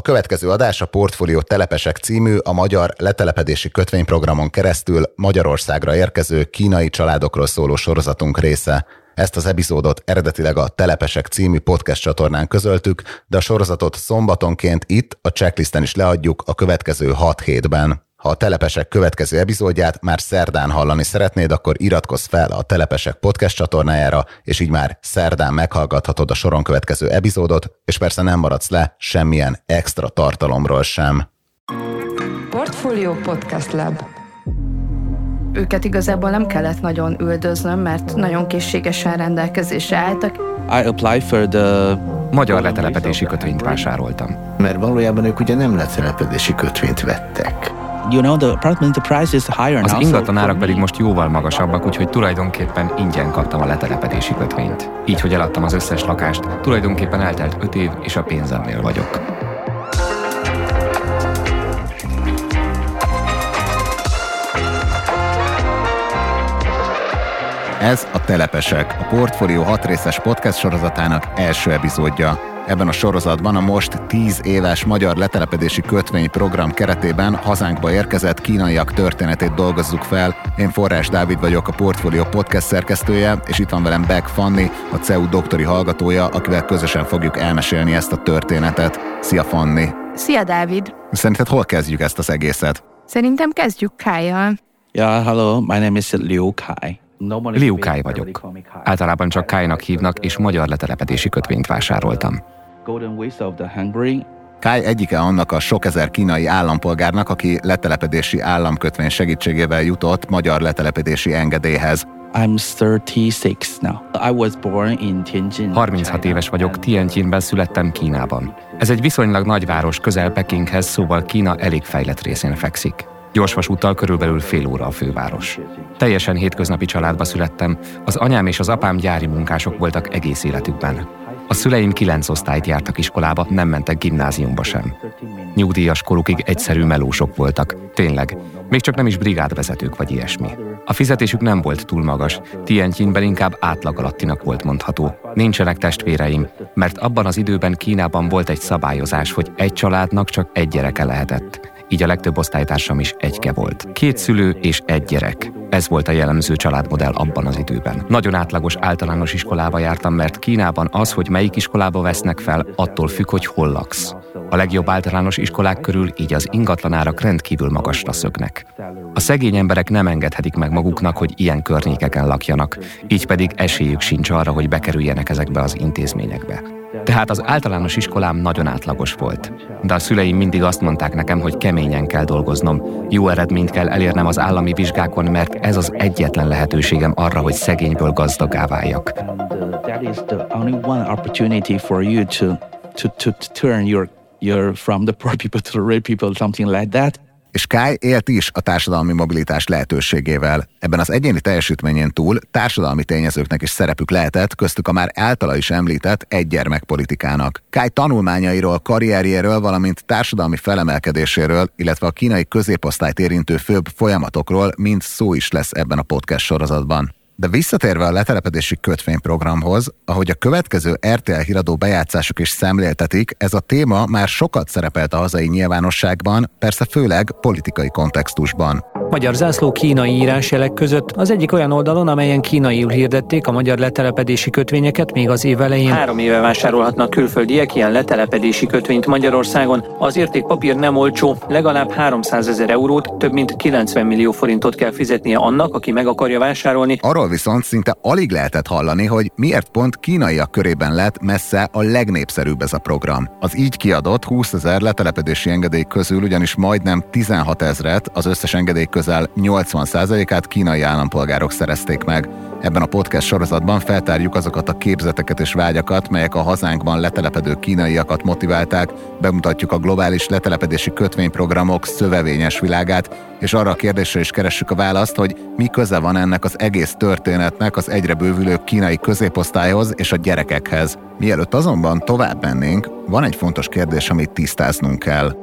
A következő adás a Portfólió Telepesek című a magyar letelepedési kötvényprogramon keresztül Magyarországra érkező kínai családokról szóló sorozatunk része. Ezt az epizódot eredetileg a Telepesek című podcast csatornán közöltük, de a sorozatot szombatonként itt a checklisten is leadjuk a következő 6 hétben. Ha a Telepesek következő epizódját már szerdán hallani szeretnéd, akkor iratkozz fel a Telepesek podcast csatornájára, és így már szerdán meghallgathatod a soron következő epizódot, és persze nem maradsz le semmilyen extra tartalomról sem. Portfolio Podcast Lab őket igazából nem kellett nagyon üldöznöm, mert nagyon készségesen rendelkezésre álltak. I applied for the Magyar letelepedési kötvényt vásároltam. Mert valójában ők ugye nem letelepedési kötvényt vettek. You know, the apartment the price is higher Az ingatlan árak pedig most jóval magasabbak, úgyhogy tulajdonképpen ingyen kaptam a letelepedési kötvényt. Így, hogy eladtam az összes lakást, tulajdonképpen eltelt öt év, és a pénzemnél vagyok. Ez a Telepesek, a Portfólió 6 részes podcast sorozatának első epizódja. Ebben a sorozatban a most 10 éves magyar letelepedési kötvényprogram keretében hazánkba érkezett kínaiak történetét dolgozzuk fel. Én Forrás Dávid vagyok, a Portfólió podcast szerkesztője, és itt van velem Beck Fanni, a CEU doktori hallgatója, akivel közösen fogjuk elmesélni ezt a történetet. Szia Fanni! Szia, Dávid! Szerinted hol kezdjük ezt az egészet? Szerintem kezdjük Kájjal. Yeah, hello, my name is Liu Kai. Liu Kai vagyok. Általában csak Kájnak hívnak, és magyar letelepedési kötvényt vásároltam. Kai egyike annak a sok ezer kínai állampolgárnak, aki letelepedési államkötvény segítségével jutott magyar letelepedési engedélyhez. I'm 36 now. I was born in Tianjin. 36 China, éves vagyok, Tianjinben születtem Kínában. Ez egy viszonylag nagyváros közel Pekinghez, szóval Kína elég fejlett részén fekszik. Gyorsvasúttal körülbelül fél óra a főváros. Teljesen hétköznapi családba születtem, az anyám és az apám gyári munkások voltak egész életükben. A szüleim kilenc osztályt jártak iskolába, nem mentek gimnáziumba sem. Nyugdíjas korukig egyszerű melósok voltak, tényleg. Még csak nem is brigádvezetők vagy ilyesmi. A fizetésük nem volt túl magas, Tianjinben inkább átlag alattinak volt mondható. Nincsenek testvéreim, mert abban az időben Kínában volt egy szabályozás, hogy egy családnak csak egy gyereke lehetett. Így a legtöbb osztálytársam is egyke volt. Két szülő és egy gyerek. Ez volt a jellemző családmodell abban az időben. Nagyon átlagos általános iskolába jártam, mert Kínában az, hogy melyik iskolába vesznek fel, attól függ, hogy hol laksz. A legjobb általános iskolák körül így az ingatlanárak rendkívül magasra szöknek. A szegény emberek nem engedhetik meg maguknak, hogy ilyen környékeken lakjanak, így pedig esélyük sincs arra, hogy bekerüljenek ezekbe az intézményekbe. Tehát az általános iskolám nagyon átlagos volt. De a szüleim mindig azt mondták nekem, hogy keményen kell dolgoznom, jó eredményt kell elérnem az állami vizsgákon, mert ez az egyetlen lehetőségem arra, hogy szegényből gazdagá váljak. uh, your from the poor people to the rich people, something like that. És Kai élt is a társadalmi mobilitás lehetőségével. Ebben az egyéni teljesítményén túl társadalmi tényezőknek is szerepük lehetett, köztük a már általa is említett egy gyermekpolitikának. Kai tanulmányairól, karrierjéről, valamint társadalmi felemelkedéséről, illetve a kínai középosztályt érintő főbb folyamatokról mind szó is lesz ebben a podcast sorozatban. De visszatérve a letelepedési kötvényprogramhoz, ahogy a következő RTL híradó bejátszások is szemléltetik, ez a téma már sokat szerepelt a hazai nyilvánosságban, persze főleg politikai kontextusban. Magyar zászló kínai írásjelek között az egyik olyan oldalon, amelyen kínaiul hirdették a magyar letelepedési kötvényeket még az év elején. Három éve vásárolhatnak külföldiek ilyen letelepedési kötvényt Magyarországon. Az értékpapír nem olcsó, legalább 300 ezer eurót, több mint 90 millió forintot kell fizetnie annak, aki meg akarja vásárolni. Arról viszont szinte alig lehetett hallani, hogy miért pont kínaiak körében lett messze a legnépszerűbb ez a program. Az így kiadott 20 ezer letelepedési engedély közül ugyanis majdnem 16 ezret, az összes engedély közel 80%-át kínai állampolgárok szerezték meg. Ebben a podcast sorozatban feltárjuk azokat a képzeteket és vágyakat, melyek a hazánkban letelepedő kínaiakat motiválták, bemutatjuk a globális letelepedési kötvényprogramok szövevényes világát, és arra a kérdésre is keressük a választ, hogy mi köze van ennek az egész történetnek az egyre bővülő kínai középosztályhoz és a gyerekekhez. Mielőtt azonban tovább mennénk, van egy fontos kérdés, amit tisztáznunk kell.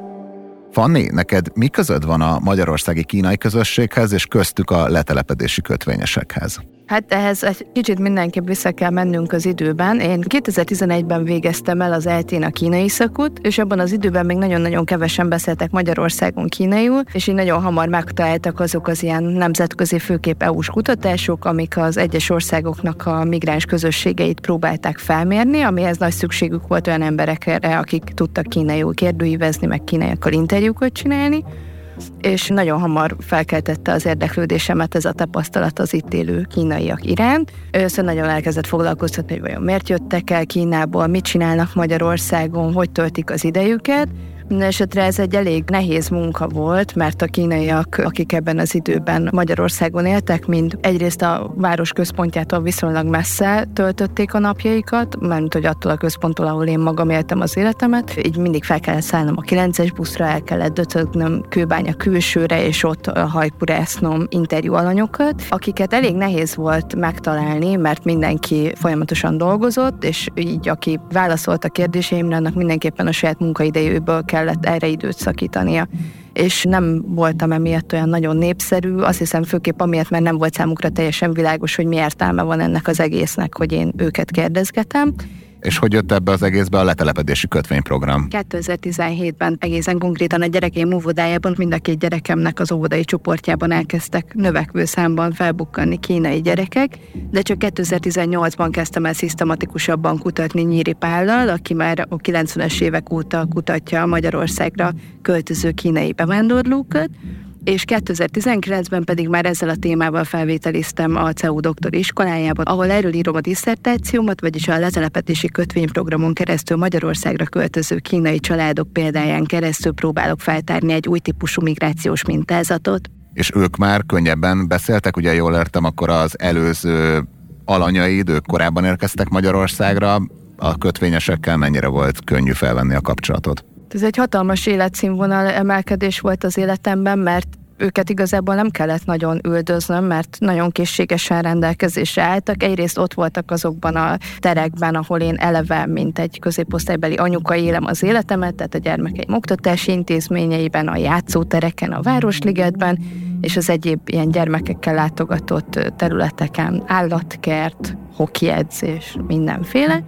Fanni, neked mi közöd van a magyarországi kínai közösséghez és köztük a letelepedési kötvényesekhez? Hát ehhez egy kicsit mindenképp vissza kell mennünk az időben. Én 2011-ben végeztem el az eltén a kínai szakot, és abban az időben még nagyon-nagyon kevesen beszéltek Magyarországon kínaiul, és így nagyon hamar megtaláltak azok az ilyen nemzetközi főkép EU-s kutatások, amik az egyes országoknak a migráns közösségeit próbálták felmérni, amihez nagy szükségük volt olyan emberekre, akik tudtak kínaiul kérdőívezni, meg kínaiakkal interjúkat csinálni és nagyon hamar felkeltette az érdeklődésemet ez a tapasztalat az itt élő kínaiak iránt. Először nagyon elkezdett foglalkoztatni, hogy vajon miért jöttek el Kínából, mit csinálnak Magyarországon, hogy töltik az idejüket, Mindenesetre ez egy elég nehéz munka volt, mert a kínaiak, akik ebben az időben Magyarországon éltek, mind egyrészt a város központjától viszonylag messze töltötték a napjaikat, mert hogy attól a központtól, ahol én magam éltem az életemet, így mindig fel kellett szállnom a 9-es buszra, el kellett döcögnöm kőbánya külsőre, és ott hajkurásznom interjú alanyokat, akiket elég nehéz volt megtalálni, mert mindenki folyamatosan dolgozott, és így aki válaszolt a kérdéseimre, annak mindenképpen a saját munkaidejéből kell kellett erre időt szakítania és nem voltam emiatt olyan nagyon népszerű, azt hiszem főképp amiatt, mert nem volt számukra teljesen világos, hogy mi értelme van ennek az egésznek, hogy én őket kérdezgetem. És hogy jött ebbe az egészbe a letelepedési kötvényprogram? 2017-ben egészen konkrétan a gyerekeim óvodájában mind a két gyerekemnek az óvodai csoportjában elkezdtek növekvő számban felbukkanni kínai gyerekek, de csak 2018-ban kezdtem el szisztematikusabban kutatni Nyíri Pállal, aki már a 90-es évek óta kutatja Magyarországra költöző kínai bevándorlókat, és 2019-ben pedig már ezzel a témával felvételiztem a CEU doktori iskolájában, ahol erről írom a diszertációmat, vagyis a letelepetési kötvényprogramon keresztül Magyarországra költöző kínai családok példáján keresztül próbálok feltárni egy új típusú migrációs mintázatot. És ők már könnyebben beszéltek, ugye jól értem, akkor az előző alanyaid, ők korábban érkeztek Magyarországra, a kötvényesekkel mennyire volt könnyű felvenni a kapcsolatot? Ez egy hatalmas életszínvonal emelkedés volt az életemben, mert őket igazából nem kellett nagyon üldöznöm, mert nagyon készségesen rendelkezésre álltak. Egyrészt ott voltak azokban a terekben, ahol én eleve, mint egy középosztálybeli anyuka élem az életemet, tehát a gyermekeim oktatási intézményeiben, a játszótereken, a Városligetben, és az egyéb ilyen gyermekekkel látogatott területeken, állatkert, hoki edzés, mindenféle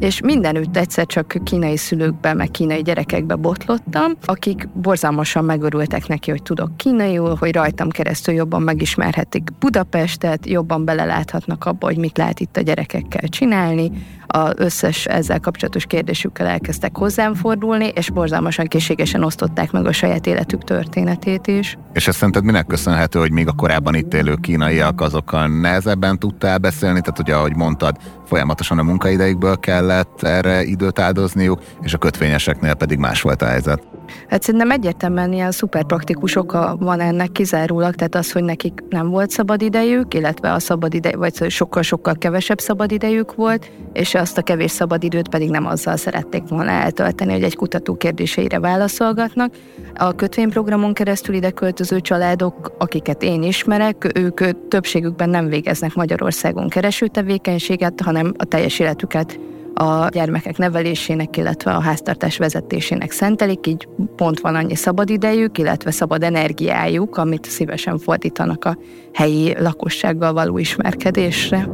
és mindenütt egyszer csak kínai szülőkbe, meg kínai gyerekekbe botlottam, akik borzalmasan megörültek neki, hogy tudok kínaiul, hogy rajtam keresztül jobban megismerhetik Budapestet, jobban beleláthatnak abba, hogy mit lehet itt a gyerekekkel csinálni, az összes ezzel kapcsolatos kérdésükkel elkezdtek hozzám fordulni, és borzalmasan készségesen osztották meg a saját életük történetét is. És ezt szerinted minek köszönhető, hogy még a korábban itt élő kínaiak azokkal nehezebben tudtál beszélni, tehát ugye ahogy mondtad, folyamatosan a munkaidejükből kellett erre időt áldozniuk, és a kötvényeseknél pedig más volt a helyzet. Hát szerintem egyértelműen ilyen szuper praktikus oka van ennek kizárólag, tehát az, hogy nekik nem volt szabad idejük, illetve a szabad ide, vagy sokkal-sokkal kevesebb szabad idejük volt, és azt a kevés szabad időt pedig nem azzal szerették volna eltölteni, hogy egy kutató kérdéseire válaszolgatnak. A kötvényprogramon keresztül ide költöző családok, akiket én ismerek, ők többségükben nem végeznek Magyarországon kereső tevékenységet, hanem a teljes életüket a gyermekek nevelésének, illetve a háztartás vezetésének szentelik, így pont van annyi szabad idejük, illetve szabad energiájuk, amit szívesen fordítanak a helyi lakossággal való ismerkedésre.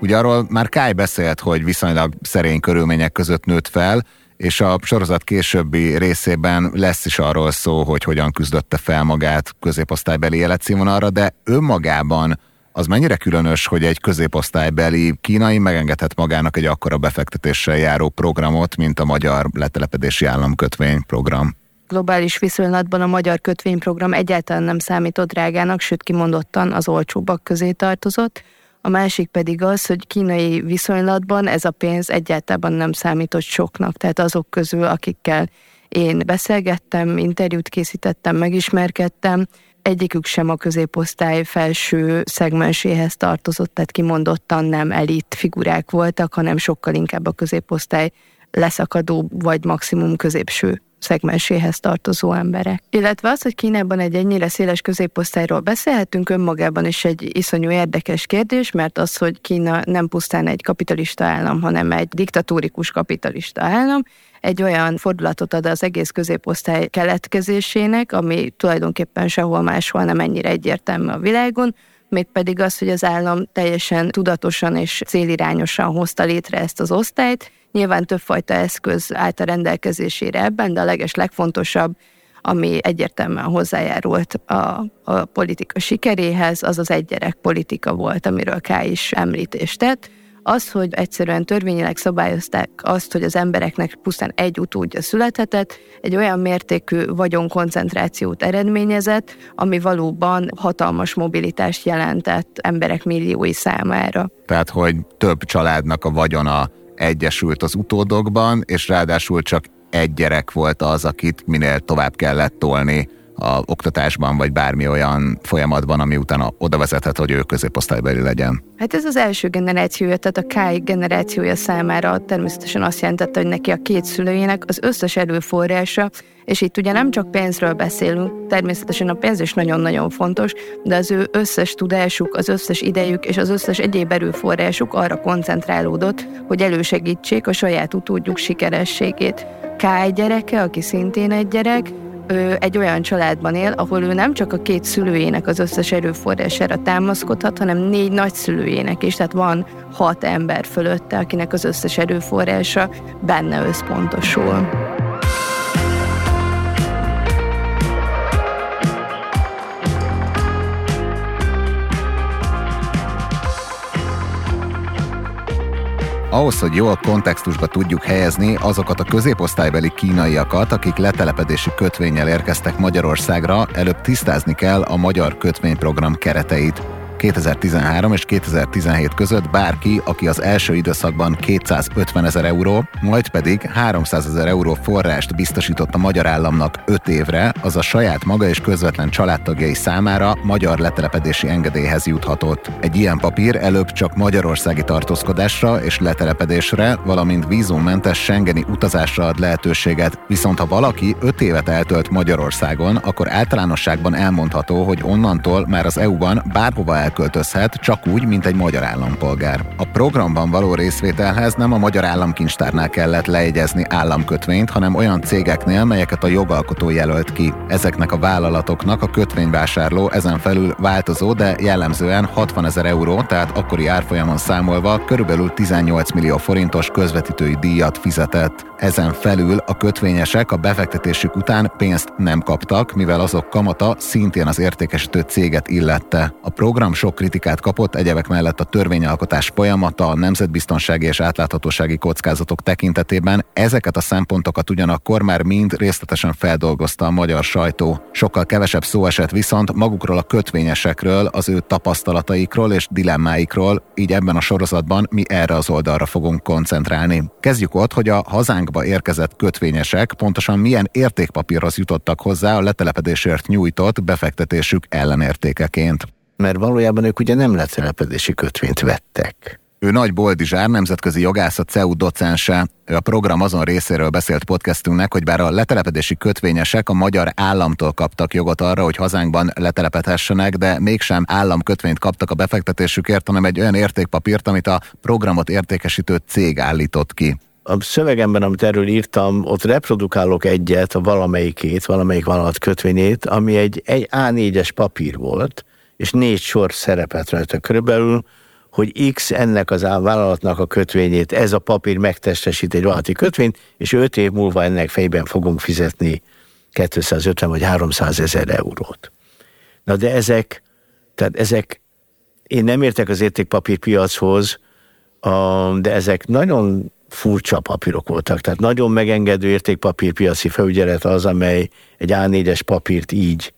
Ugye arról már Kály beszélt, hogy viszonylag szerény körülmények között nőtt fel, és a sorozat későbbi részében lesz is arról szó, hogy hogyan küzdötte fel magát középosztálybeli életszínvonalra, de önmagában az mennyire különös, hogy egy középosztálybeli kínai megengedhet magának egy akkora befektetéssel járó programot, mint a magyar letelepedési államkötvény program? globális viszonylatban a magyar kötvényprogram egyáltalán nem számított drágának, sőt kimondottan az olcsóbbak közé tartozott. A másik pedig az, hogy kínai viszonylatban ez a pénz egyáltalán nem számított soknak, tehát azok közül, akikkel én beszélgettem, interjút készítettem, megismerkedtem, egyikük sem a középosztály felső szegmenséhez tartozott, tehát kimondottan nem elit figurák voltak, hanem sokkal inkább a középosztály leszakadó vagy maximum középső szegmenséhez tartozó emberek. Illetve az, hogy Kínában egy ennyire széles középosztályról beszélhetünk, önmagában is egy iszonyú érdekes kérdés, mert az, hogy Kína nem pusztán egy kapitalista állam, hanem egy diktatórikus kapitalista állam, egy olyan fordulatot ad az egész középosztály keletkezésének, ami tulajdonképpen sehol máshol nem ennyire egyértelmű a világon, mégpedig az, hogy az állam teljesen tudatosan és célirányosan hozta létre ezt az osztályt. Nyilván többfajta eszköz állt a rendelkezésére ebben, de a leges legfontosabb, ami egyértelműen hozzájárult a, a politika sikeréhez, az az egygyerek politika volt, amiről K. is említést tett. Az, hogy egyszerűen törvényileg szabályozták azt, hogy az embereknek pusztán egy utódja születhetett, egy olyan mértékű vagyonkoncentrációt eredményezett, ami valóban hatalmas mobilitást jelentett emberek milliói számára. Tehát, hogy több családnak a vagyona egyesült az utódokban, és ráadásul csak egy gyerek volt az, akit minél tovább kellett tolni a oktatásban, vagy bármi olyan folyamatban, ami utána oda vezethet, hogy ő középosztálybeli legyen. Hát ez az első generációja, tehát a K generációja számára természetesen azt jelentette, hogy neki a két szülőjének az összes erőforrása, és itt ugye nem csak pénzről beszélünk, természetesen a pénz is nagyon-nagyon fontos, de az ő összes tudásuk, az összes idejük és az összes egyéb erőforrásuk arra koncentrálódott, hogy elősegítsék a saját utódjuk sikerességét. K gyereke, aki szintén egy gyerek, ő egy olyan családban él, ahol ő nem csak a két szülőjének az összes erőforrására támaszkodhat, hanem négy nagyszülőjének is, tehát van hat ember fölötte, akinek az összes erőforrása benne összpontosul. Ahhoz, hogy jól kontextusba tudjuk helyezni azokat a középosztálybeli kínaiakat, akik letelepedési kötvényel érkeztek Magyarországra, előbb tisztázni kell a magyar kötvényprogram kereteit. 2013 és 2017 között bárki, aki az első időszakban 250 ezer euró, majd pedig 300 ezer euró forrást biztosított a magyar államnak 5 évre, az a saját maga és közvetlen családtagjai számára magyar letelepedési engedélyhez juthatott. Egy ilyen papír előbb csak magyarországi tartózkodásra és letelepedésre, valamint vízummentes Schengeni utazásra ad lehetőséget, viszont ha valaki 5 évet eltölt Magyarországon, akkor általánosságban elmondható, hogy onnantól már az EU-ban bárhova el elköltözhet, csak úgy, mint egy magyar állampolgár. A programban való részvételhez nem a magyar államkincstárnál kellett lejegyezni államkötvényt, hanem olyan cégeknél, melyeket a jogalkotó jelölt ki. Ezeknek a vállalatoknak a kötvényvásárló ezen felül változó, de jellemzően 60 ezer euró, tehát akkori árfolyamon számolva körülbelül 18 millió forintos közvetítői díjat fizetett. Ezen felül a kötvényesek a befektetésük után pénzt nem kaptak, mivel azok kamata szintén az értékesítő céget illette. A program sok kritikát kapott, egyebek mellett a törvényalkotás folyamata, a nemzetbiztonsági és átláthatósági kockázatok tekintetében ezeket a szempontokat ugyanakkor már mind részletesen feldolgozta a magyar sajtó. Sokkal kevesebb szó esett viszont magukról a kötvényesekről, az ő tapasztalataikról és dilemmáikról, így ebben a sorozatban mi erre az oldalra fogunk koncentrálni. Kezdjük ott, hogy a hazánkba érkezett kötvényesek pontosan milyen értékpapírhoz jutottak hozzá a letelepedésért nyújtott befektetésük ellenértékeként mert valójában ők ugye nem letelepedési kötvényt vettek. Ő Nagy Boldizsár, nemzetközi jogász, a CEU docense. Ő a program azon részéről beszélt podcastünknek, hogy bár a letelepedési kötvényesek a magyar államtól kaptak jogot arra, hogy hazánkban letelepedhessenek, de mégsem államkötvényt kaptak a befektetésükért, hanem egy olyan értékpapírt, amit a programot értékesítő cég állított ki a szövegemben, amit erről írtam, ott reprodukálok egyet, a valamelyikét, valamelyik vállalat kötvényét, ami egy, egy A4-es papír volt, és négy sor szerepet rajta körülbelül, hogy X ennek az vállalatnak a kötvényét, ez a papír megtestesít egy vállalati kötvényt, és öt év múlva ennek fejben fogunk fizetni 250 vagy 300 ezer eurót. Na de ezek, tehát ezek, én nem értek az értékpapírpiachoz, de ezek nagyon furcsa papírok voltak. Tehát nagyon megengedő értékpapírpiaci felügyelet az, amely egy A4-es papírt így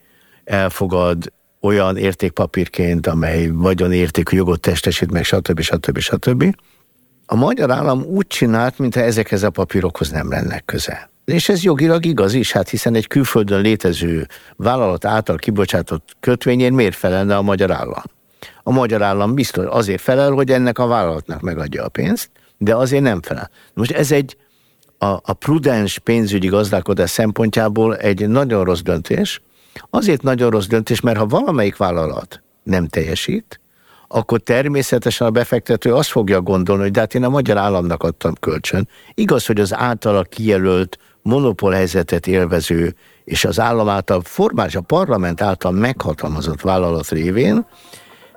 elfogad, olyan értékpapírként, amely vagyonértékű jogot testesít meg, stb. stb. stb. A magyar állam úgy csinált, mintha ezekhez a papírokhoz nem lenne köze. És ez jogilag igaz is, hát hiszen egy külföldön létező vállalat által kibocsátott kötvényén miért felelne a magyar állam? A magyar állam biztos azért felel, hogy ennek a vállalatnak megadja a pénzt, de azért nem felel. Most ez egy a, a prudens pénzügyi gazdálkodás szempontjából egy nagyon rossz döntés. Azért nagyon rossz döntés, mert ha valamelyik vállalat nem teljesít, akkor természetesen a befektető azt fogja gondolni, hogy de hát én a magyar államnak adtam kölcsön. Igaz, hogy az általa kijelölt monopól helyzetet élvező és az állam által formális, a parlament által meghatalmazott vállalat révén,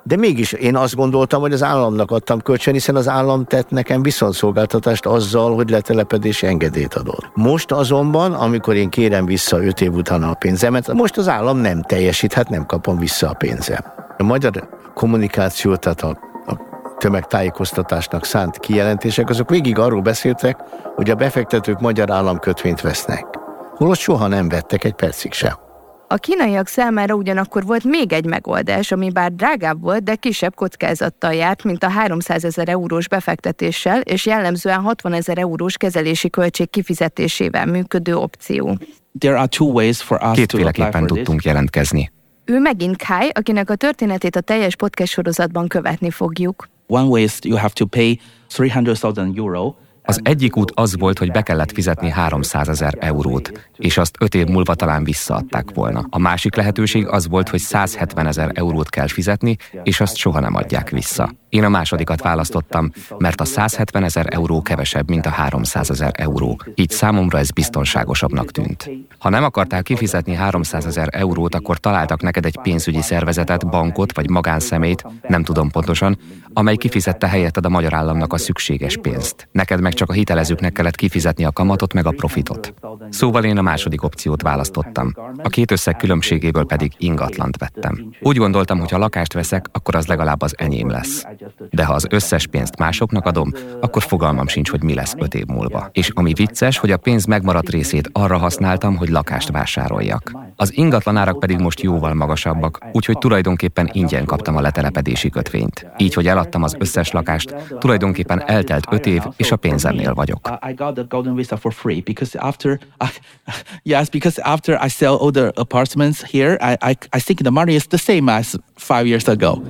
de mégis én azt gondoltam, hogy az államnak adtam kölcsön, hiszen az állam tett nekem viszonszolgáltatást azzal, hogy letelepedési engedélyt adott. Most azonban, amikor én kérem vissza öt év után a pénzemet, most az állam nem teljesít, hát nem kapom vissza a pénzem. A magyar kommunikáció, tehát a, a tömegtájékoztatásnak szánt kijelentések, azok végig arról beszéltek, hogy a befektetők magyar államkötvényt vesznek. Holott soha nem vettek egy percig sem. A kínaiak számára ugyanakkor volt még egy megoldás, ami bár drágább volt, de kisebb kockázattal járt, mint a 300 ezer eurós befektetéssel, és jellemzően 60 ezer eurós kezelési költség kifizetésével működő opció. There are two ways for us Kétféleképpen tudtunk jelentkezni. Ő megint Kai, akinek a történetét a teljes podcast sorozatban követni fogjuk. One way is you have to pay 300,000 euro az egyik út az volt, hogy be kellett fizetni 300 ezer eurót, és azt öt év múlva talán visszaadták volna. A másik lehetőség az volt, hogy 170 ezer eurót kell fizetni, és azt soha nem adják vissza. Én a másodikat választottam, mert a 170 ezer euró kevesebb, mint a 300 ezer euró. Így számomra ez biztonságosabbnak tűnt. Ha nem akartál kifizetni 300 ezer eurót, akkor találtak neked egy pénzügyi szervezetet, bankot vagy magánszemét, nem tudom pontosan, amely kifizette helyetted a magyar államnak a szükséges pénzt. Neked meg csak a hitelezőknek kellett kifizetni a kamatot meg a profitot. Szóval én a második opciót választottam. A két összeg különbségéből pedig ingatlant vettem. Úgy gondoltam, hogy ha lakást veszek, akkor az legalább az enyém lesz. De ha az összes pénzt másoknak adom, akkor fogalmam sincs, hogy mi lesz öt év múlva. És ami vicces, hogy a pénz megmaradt részét arra használtam, hogy lakást vásároljak. Az ingatlanárak pedig most jóval magasabbak, úgyhogy tulajdonképpen ingyen kaptam a letelepedési kötvényt. Így, hogy eladtam az összes lakást, tulajdonképpen eltelt öt év, és a pénzemnél vagyok. I got the golden visa for free because after yes, because after I sell all the apartments here, I, I, I think the money is the same as five years ago.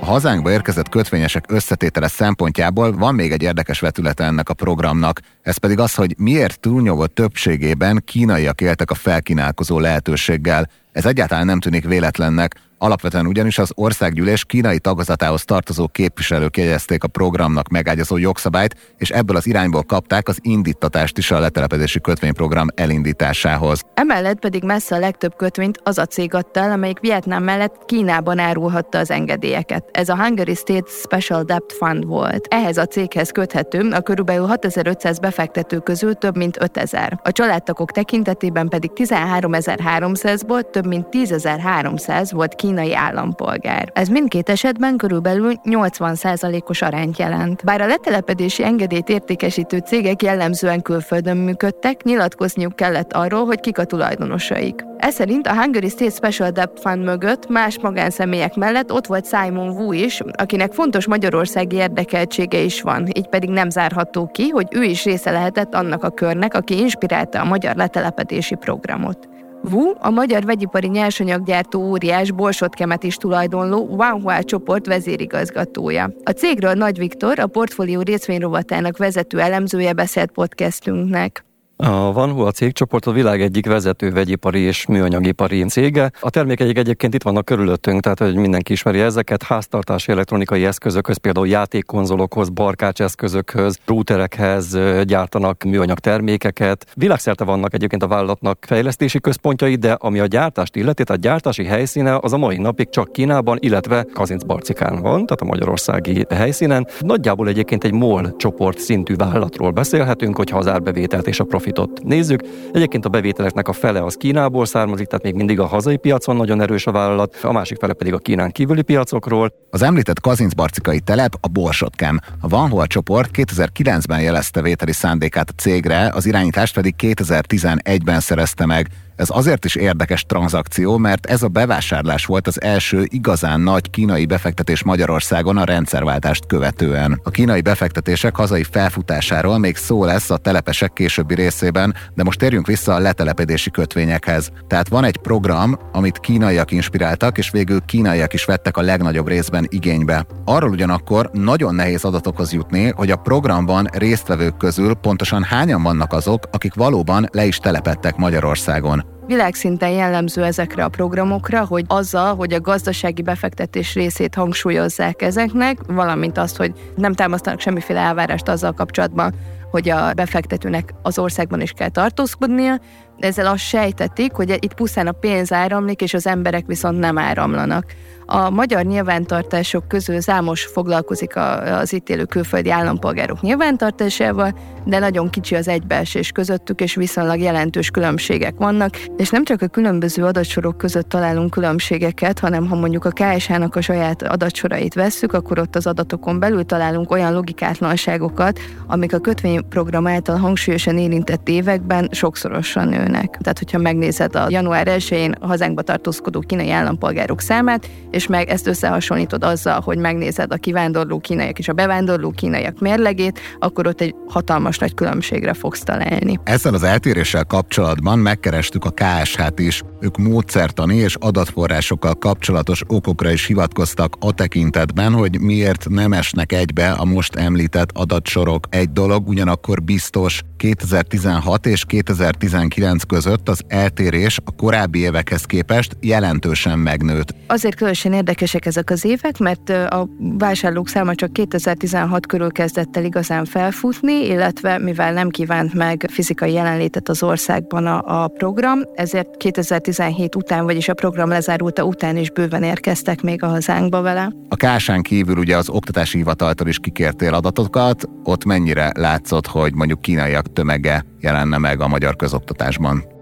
A hazánkba érkezett kötvényesek összetétele szempontjából van még egy érdekes vetülete ennek a programnak, ez pedig az, hogy miért túlnyomott többségében kínaiak éltek a felkínálkozó lehetőséggel. Ez egyáltalán nem tűnik véletlennek, Alapvetően ugyanis az országgyűlés kínai tagozatához tartozó képviselők jegyezték a programnak megágyazó jogszabályt, és ebből az irányból kapták az indítatást is a letelepedési kötvényprogram elindításához. Emellett pedig messze a legtöbb kötvényt az a cég adta el, amelyik Vietnám mellett Kínában árulhatta az engedélyeket. Ez a Hungary State Special Debt Fund volt. Ehhez a céghez köthető a körülbelül 6500 befektető közül több mint 5000. A családtagok tekintetében pedig 13300-ból több mint 10300 volt kínai állampolgár. Ez mindkét esetben körülbelül 80%-os arányt jelent. Bár a letelepedési engedélyt értékesítő cégek jellemzően külföldön működtek, nyilatkozniuk kellett arról, hogy kik a tulajdonosaik. Ez szerint a Hungary State Special Debt Fund mögött más magánszemélyek mellett ott volt Simon Wu is, akinek fontos magyarországi érdekeltsége is van, így pedig nem zárható ki, hogy ő is része lehetett annak a körnek, aki inspirálta a magyar letelepedési programot. Wu, a magyar vegyipari nyersanyaggyártó óriás Borsodkemet is tulajdonló Wanhua csoport vezérigazgatója. A cégről Nagy Viktor, a portfólió részvényrovatának vezető elemzője beszélt podcastünknek. A Vanhu a cégcsoport a világ egyik vezető vegyipari és műanyagipari cége. A termékeik egyébként itt vannak körülöttünk, tehát hogy mindenki ismeri ezeket. Háztartási elektronikai eszközökhöz, például játékkonzolokhoz, barkács eszközökhöz, routerekhez gyártanak műanyag termékeket. Világszerte vannak egyébként a vállalatnak fejlesztési központjai, de ami a gyártást illeti, a gyártási helyszíne az a mai napig csak Kínában, illetve Kazincbarcikán van, tehát a magyarországi helyszínen. Nagyjából egyébként egy MOL csoport szintű vállalatról beszélhetünk, hogyha az árbevételt és a profit profitot nézzük. Egyébként a bevételeknek a fele az Kínából származik, tehát még mindig a hazai piacon nagyon erős a vállalat, a másik fele pedig a Kínán kívüli piacokról. Az említett kazincbarcikai telep a Borsotkem. A Vanhol csoport 2009-ben jelezte vételi szándékát a cégre, az irányítást pedig 2011-ben szerezte meg. Ez azért is érdekes tranzakció, mert ez a bevásárlás volt az első igazán nagy kínai befektetés Magyarországon a rendszerváltást követően. A kínai befektetések hazai felfutásáról még szó lesz a telepesek későbbi részében, de most térjünk vissza a letelepedési kötvényekhez. Tehát van egy program, amit kínaiak inspiráltak, és végül kínaiak is vettek a legnagyobb részben igénybe. Arról ugyanakkor nagyon nehéz adatokhoz jutni, hogy a programban résztvevők közül pontosan hányan vannak azok, akik valóban le is telepettek Magyarországon. Világszinten jellemző ezekre a programokra, hogy azzal, hogy a gazdasági befektetés részét hangsúlyozzák ezeknek, valamint azt, hogy nem támasztanak semmiféle elvárást azzal kapcsolatban, hogy a befektetőnek az országban is kell tartózkodnia, ezzel azt sejtetik, hogy itt pusztán a pénz áramlik, és az emberek viszont nem áramlanak. A magyar nyilvántartások közül számos foglalkozik az itt élő külföldi állampolgárok nyilvántartásával, de nagyon kicsi az egybeesés közöttük, és viszonylag jelentős különbségek vannak, és nem csak a különböző adatsorok között találunk különbségeket, hanem ha mondjuk a KSH-nak a saját adatsorait vesszük, akkor ott az adatokon belül találunk olyan logikátlanságokat, amik a kötvényprogram által hangsúlyosan érintett években sokszorosan nőnek. Tehát, hogyha megnézed a január 1-én hazánkba tartózkodó kínai állampolgárok számát, és meg ezt összehasonlítod azzal, hogy megnézed a kivándorló kínaiak és a bevándorló kínaiak mérlegét, akkor ott egy hatalmas nagy különbségre fogsz találni. Ezzel az eltéréssel kapcsolatban megkerestük a KSH-t is. Ők módszertani és adatforrásokkal kapcsolatos okokra is hivatkoztak a tekintetben, hogy miért nem esnek egybe a most említett adatsorok. Egy dolog ugyanakkor biztos, 2016 és 2019 között az eltérés a korábbi évekhez képest jelentősen megnőtt. Azért különösen érdekesek ezek az évek, mert a vásárlók száma csak 2016 körül kezdett el igazán felfutni, illetve mivel nem kívánt meg fizikai jelenlétet az országban a, a program, ezért 2017 után, vagyis a program lezárulta után is bőven érkeztek még a hazánkba vele. A Kásán kívül ugye az oktatási hivataltól is kikértél adatokat, ott mennyire látszott, hogy mondjuk kínaiak tömege jelenne meg a magyar közoktatásban?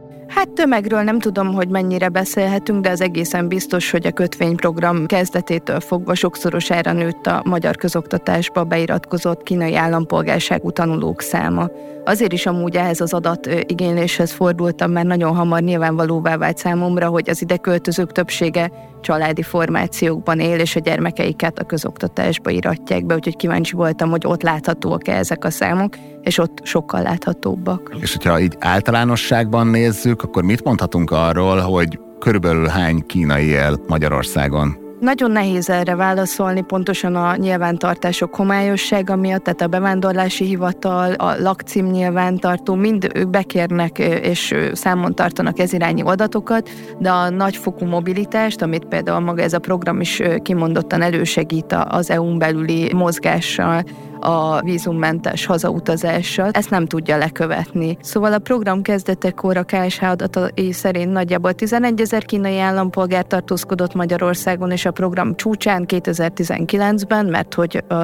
Hát tömegről nem tudom, hogy mennyire beszélhetünk, de az egészen biztos, hogy a kötvényprogram kezdetétől fogva sokszorosára nőtt a magyar közoktatásba beiratkozott kínai állampolgárságú tanulók száma. Azért is amúgy ehhez az adat igényléshez fordultam, mert nagyon hamar nyilvánvalóvá vált számomra, hogy az ide költözők többsége családi formációkban él, és a gyermekeiket a közoktatásba iratják be, úgyhogy kíváncsi voltam, hogy ott láthatóak-e ezek a számok, és ott sokkal láthatóbbak. És hogyha így általánosságban nézzük, akkor mit mondhatunk arról, hogy körülbelül hány kínai él Magyarországon? Nagyon nehéz erre válaszolni, pontosan a nyilvántartások homályossága miatt, tehát a bevándorlási hivatal, a lakcím nyilvántartó, mind ők bekérnek és számon tartanak ez irányi adatokat, de a nagyfokú mobilitást, amit például maga ez a program is kimondottan elősegít az EU-n belüli mozgással, a vízummentes hazautazással, ezt nem tudja lekövetni. Szóval a program kezdetekor a KSH adatai szerint nagyjából 11 ezer kínai állampolgár tartózkodott Magyarországon, és a program csúcsán 2019-ben, mert hogy a,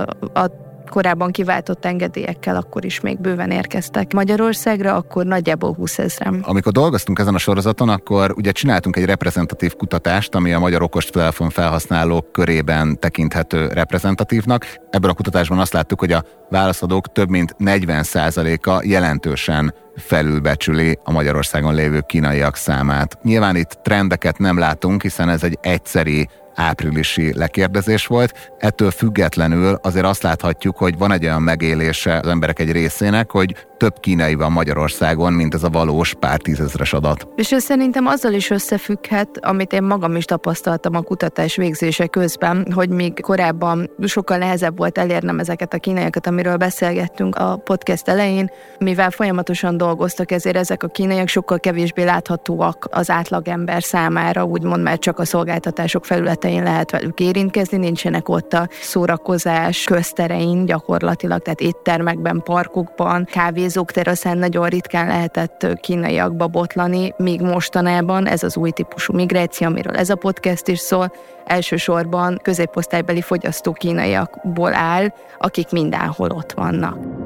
a korábban kiváltott engedélyekkel akkor is még bőven érkeztek Magyarországra, akkor nagyjából 20 ezeren. Amikor dolgoztunk ezen a sorozaton, akkor ugye csináltunk egy reprezentatív kutatást, ami a magyar okostelefon felhasználók körében tekinthető reprezentatívnak. Ebből a kutatásban azt láttuk, hogy a válaszadók több mint 40%-a jelentősen felülbecsüli a Magyarországon lévő kínaiak számát. Nyilván itt trendeket nem látunk, hiszen ez egy egyszeri áprilisi lekérdezés volt. Ettől függetlenül azért azt láthatjuk, hogy van egy olyan megélése az emberek egy részének, hogy több kínai van Magyarországon, mint ez a valós pár tízezres adat. És ez szerintem azzal is összefügghet, amit én magam is tapasztaltam a kutatás végzése közben, hogy még korábban sokkal nehezebb volt elérnem ezeket a kínaiakat, amiről beszélgettünk a podcast elején, mivel folyamatosan dolgoztak, ezért ezek a kínaiak sokkal kevésbé láthatóak az átlagember számára, úgymond mert csak a szolgáltatások felületein lehet velük érintkezni, nincsenek ott a szórakozás közterein gyakorlatilag, tehát éttermekben, parkokban, kávé kávézók teraszán nagyon ritkán lehetett kínaiakba botlani, míg mostanában ez az új típusú migráció, amiről ez a podcast is szól, elsősorban középosztálybeli fogyasztó kínaiakból áll, akik mindenhol ott vannak.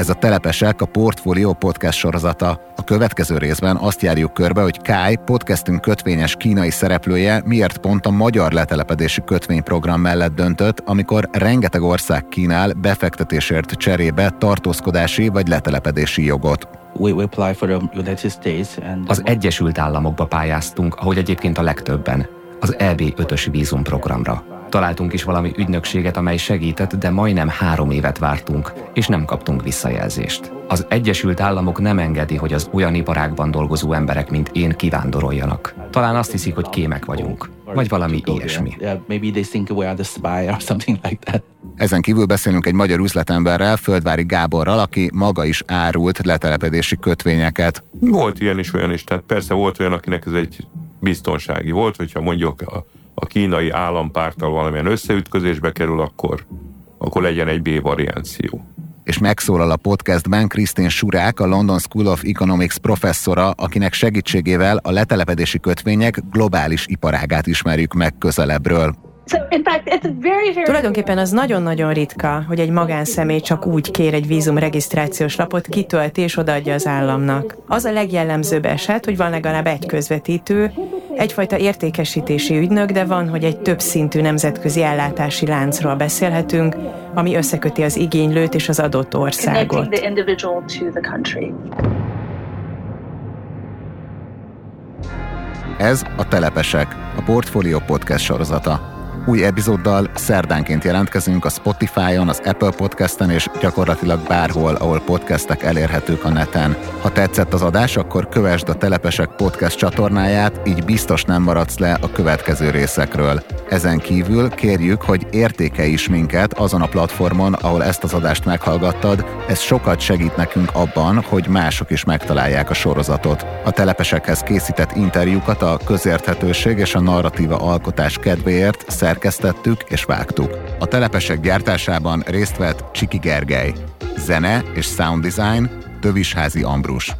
Ez a Telepesek a Portfolio podcast sorozata. A következő részben azt járjuk körbe, hogy Kai, podcastünk kötvényes kínai szereplője miért pont a magyar letelepedési kötvényprogram mellett döntött, amikor rengeteg ország kínál befektetésért cserébe tartózkodási vagy letelepedési jogot. Az Egyesült Államokba pályáztunk, ahogy egyébként a legtöbben, az EB 5-ös vízumprogramra. Találtunk is valami ügynökséget, amely segített, de majdnem három évet vártunk, és nem kaptunk visszajelzést. Az Egyesült Államok nem engedi, hogy az olyan iparágban dolgozó emberek, mint én kivándoroljanak. Talán azt hiszik, hogy kémek vagyunk. Vagy valami ilyesmi. Ezen kívül beszélünk egy magyar üzletemberrel, Földvári Gáborral, aki maga is árult letelepedési kötvényeket. Volt ilyen is, olyan is. Tehát persze volt olyan, akinek ez egy biztonsági volt, hogyha mondjuk a, a kínai állampárttal valamilyen összeütközésbe kerül, akkor, akkor legyen egy B variáció. És megszólal a podcastben Krisztin Surák, a London School of Economics professzora, akinek segítségével a letelepedési kötvények globális iparágát ismerjük meg közelebbről. Tulajdonképpen az nagyon-nagyon ritka, hogy egy magánszemély csak úgy kér egy vízum regisztrációs lapot, kitölti és odaadja az államnak. Az a legjellemzőbb eset, hogy van legalább egy közvetítő, egyfajta értékesítési ügynök, de van, hogy egy több szintű nemzetközi ellátási láncról beszélhetünk, ami összeköti az igénylőt és az adott országot. Ez a Telepesek, a Portfolio podcast sorozata. Új epizóddal szerdánként jelentkezünk a Spotify-on, az Apple Podcast-en és gyakorlatilag bárhol, ahol podcastek elérhetők a neten. Ha tetszett az adás, akkor kövesd a Telepesek podcast csatornáját, így biztos nem maradsz le a következő részekről. Ezen kívül kérjük, hogy értékelj is minket azon a platformon, ahol ezt az adást meghallgattad. Ez sokat segít nekünk abban, hogy mások is megtalálják a sorozatot. A Telepesekhez készített interjúkat a közérthetőség és a narratíva alkotás kedvéért szerkesztettük és vágtuk. A telepesek gyártásában részt vett Csiki Gergely. Zene és sound design Tövisházi Ambrus.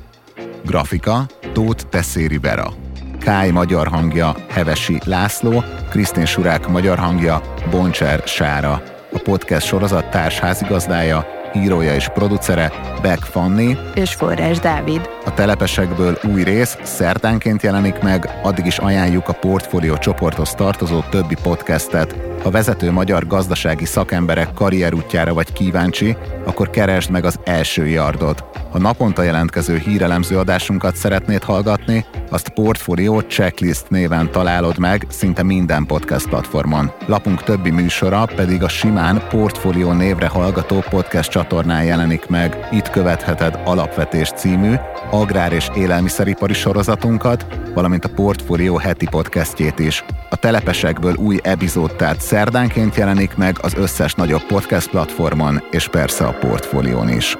Grafika Tóth Teszéri Vera. Kály magyar hangja Hevesi László, Krisztin Surák magyar hangja Boncser Sára. A podcast sorozat társházigazdája, írója és producere Beck Fanni, És Forrás Dávid. a telepesekből új rész szerdánként jelenik meg, addig is ajánljuk a Portfolio csoporthoz tartozó többi podcastet. Ha vezető magyar gazdasági szakemberek karrierútjára vagy kíváncsi, akkor keresd meg az első yardot. Ha naponta jelentkező hírelemző adásunkat szeretnéd hallgatni, azt Portfolio Checklist néven találod meg szinte minden podcast platformon. Lapunk többi műsora pedig a simán Portfolio névre hallgató podcast csatornán jelenik meg. Itt követheted Alapvetés című, agrár- és élelmiszeripari sorozatunkat, valamint a Portfolio heti podcastjét is. A telepesekből új epizód tehát szerdánként jelenik meg az összes nagyobb podcast platformon, és persze a Portfolión is.